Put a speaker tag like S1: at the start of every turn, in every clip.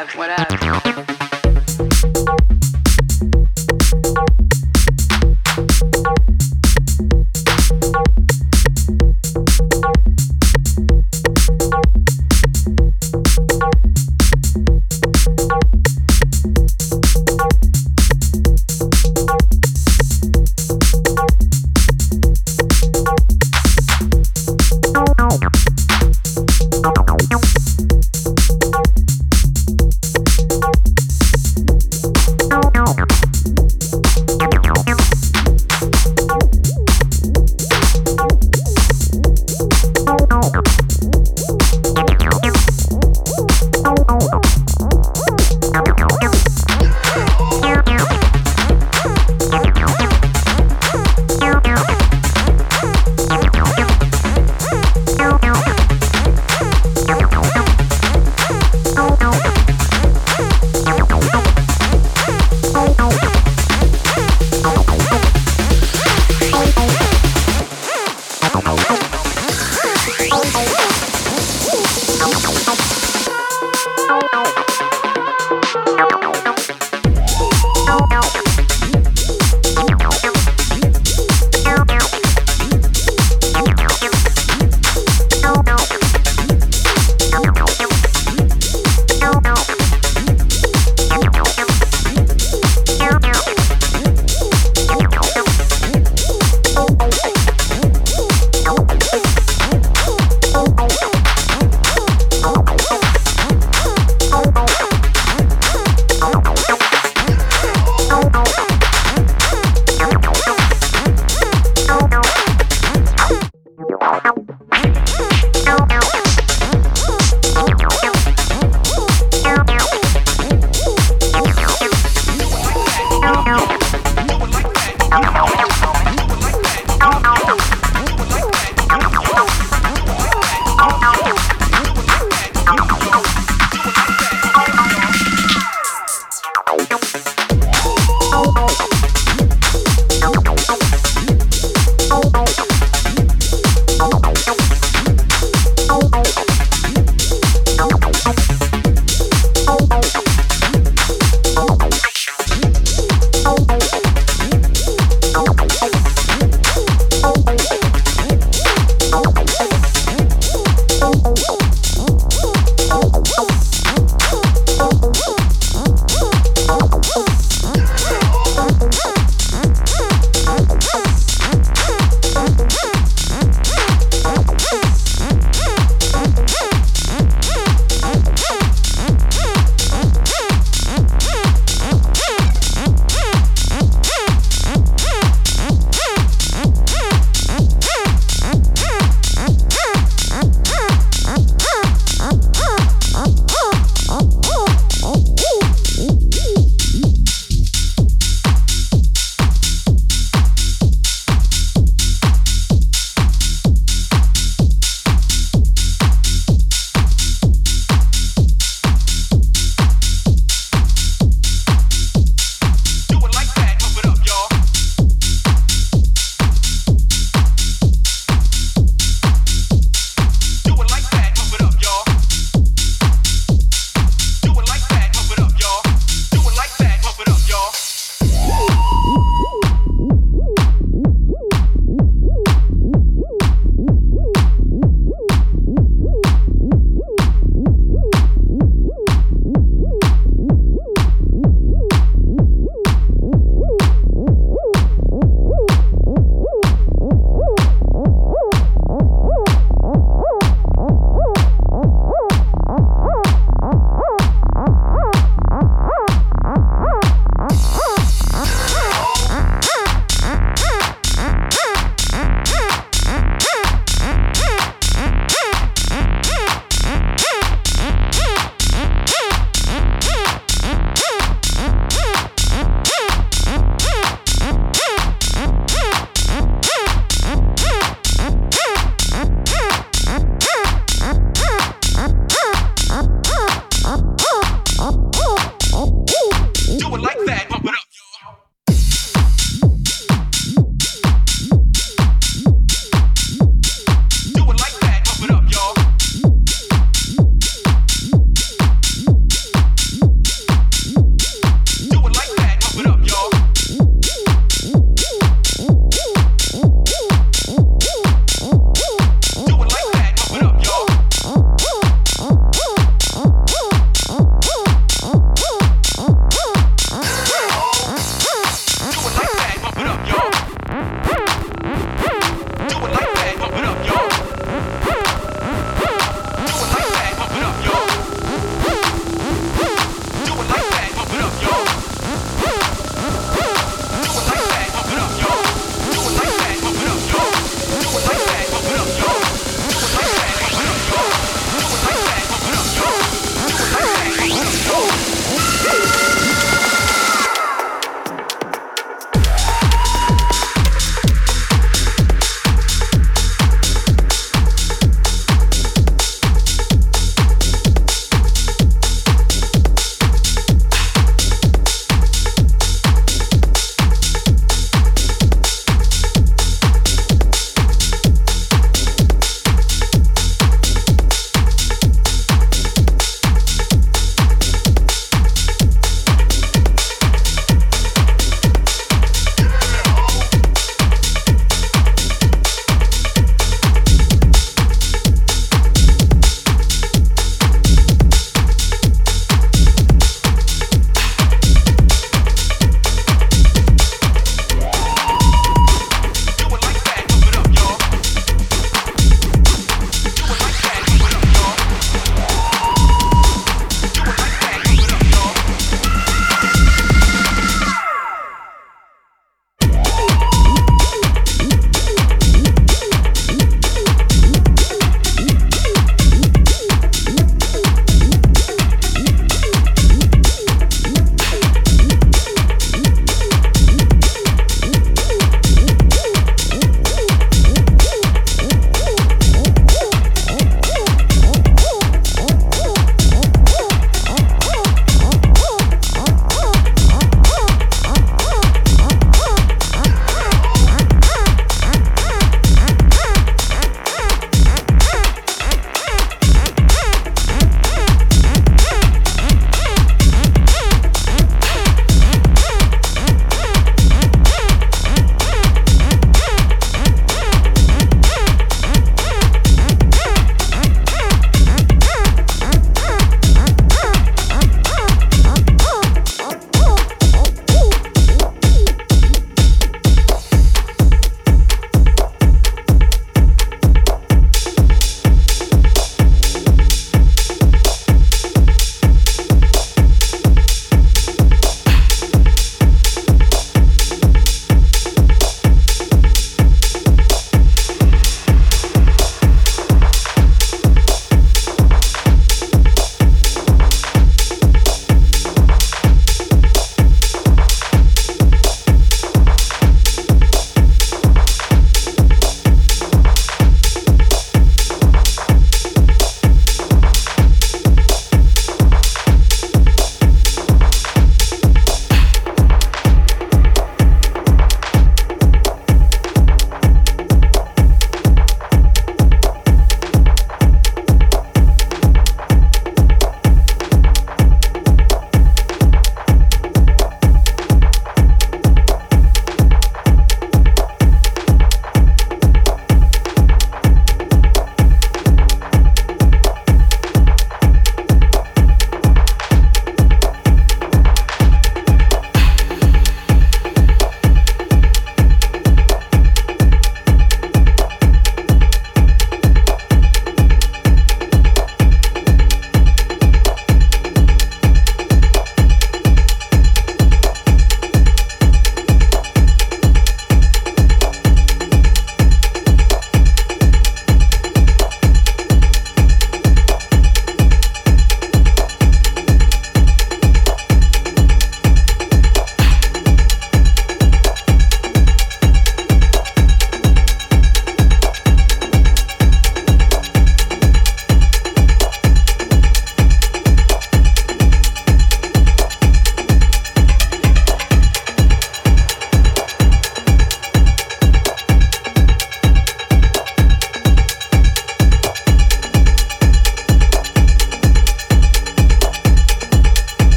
S1: up? What up?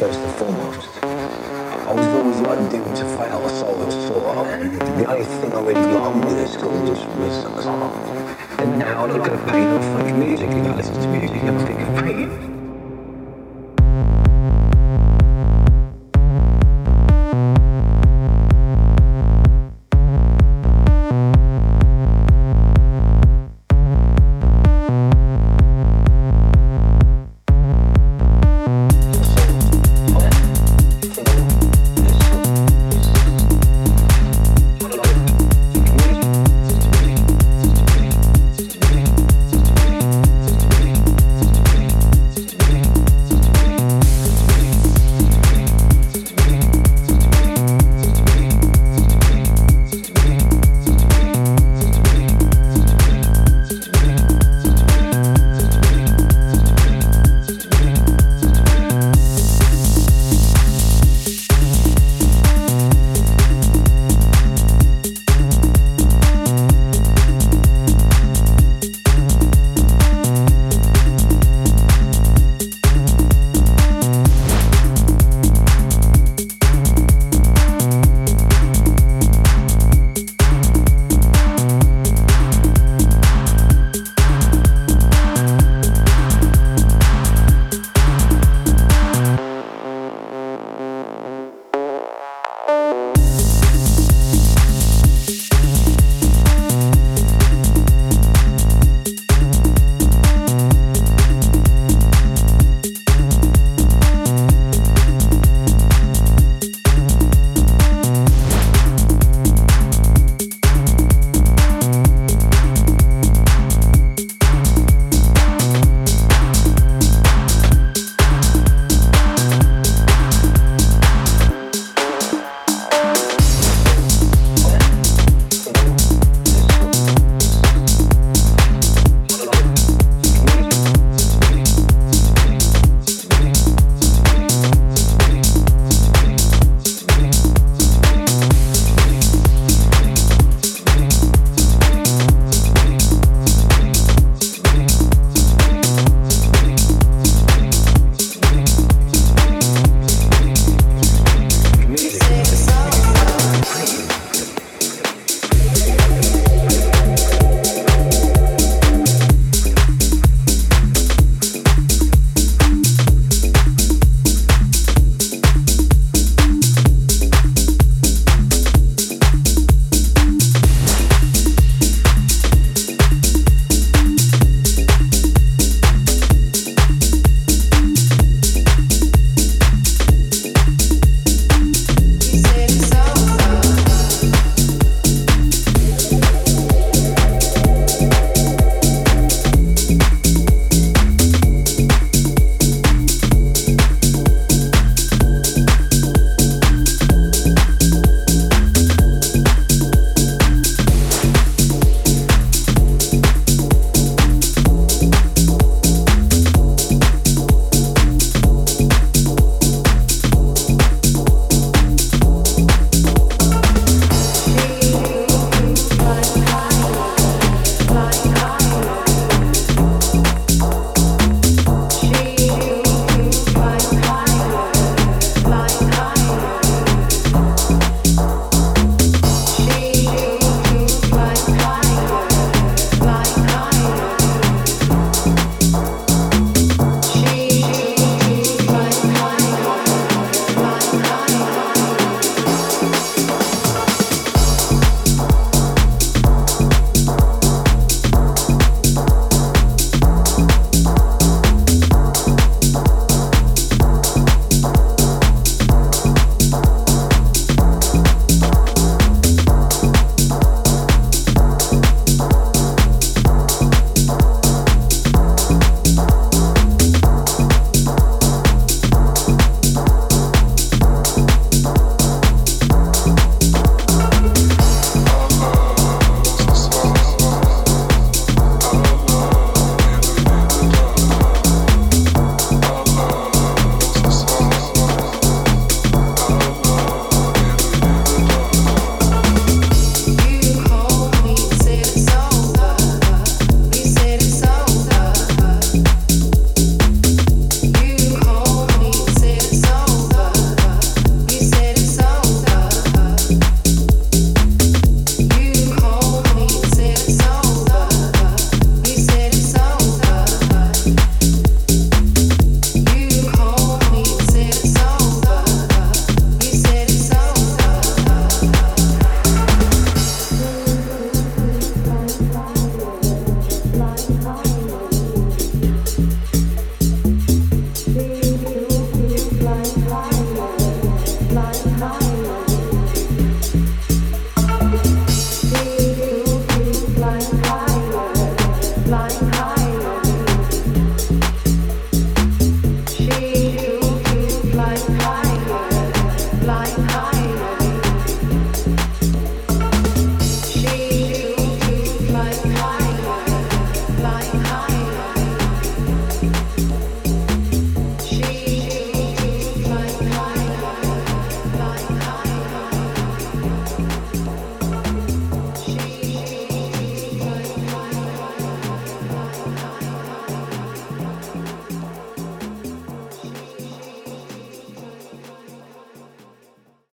S2: First and foremost. I was always like doomed to fail, so I was sort The only thing I really loved with this school was, was. And now I look at paint and fucking music, and I listen to music and I think of painting.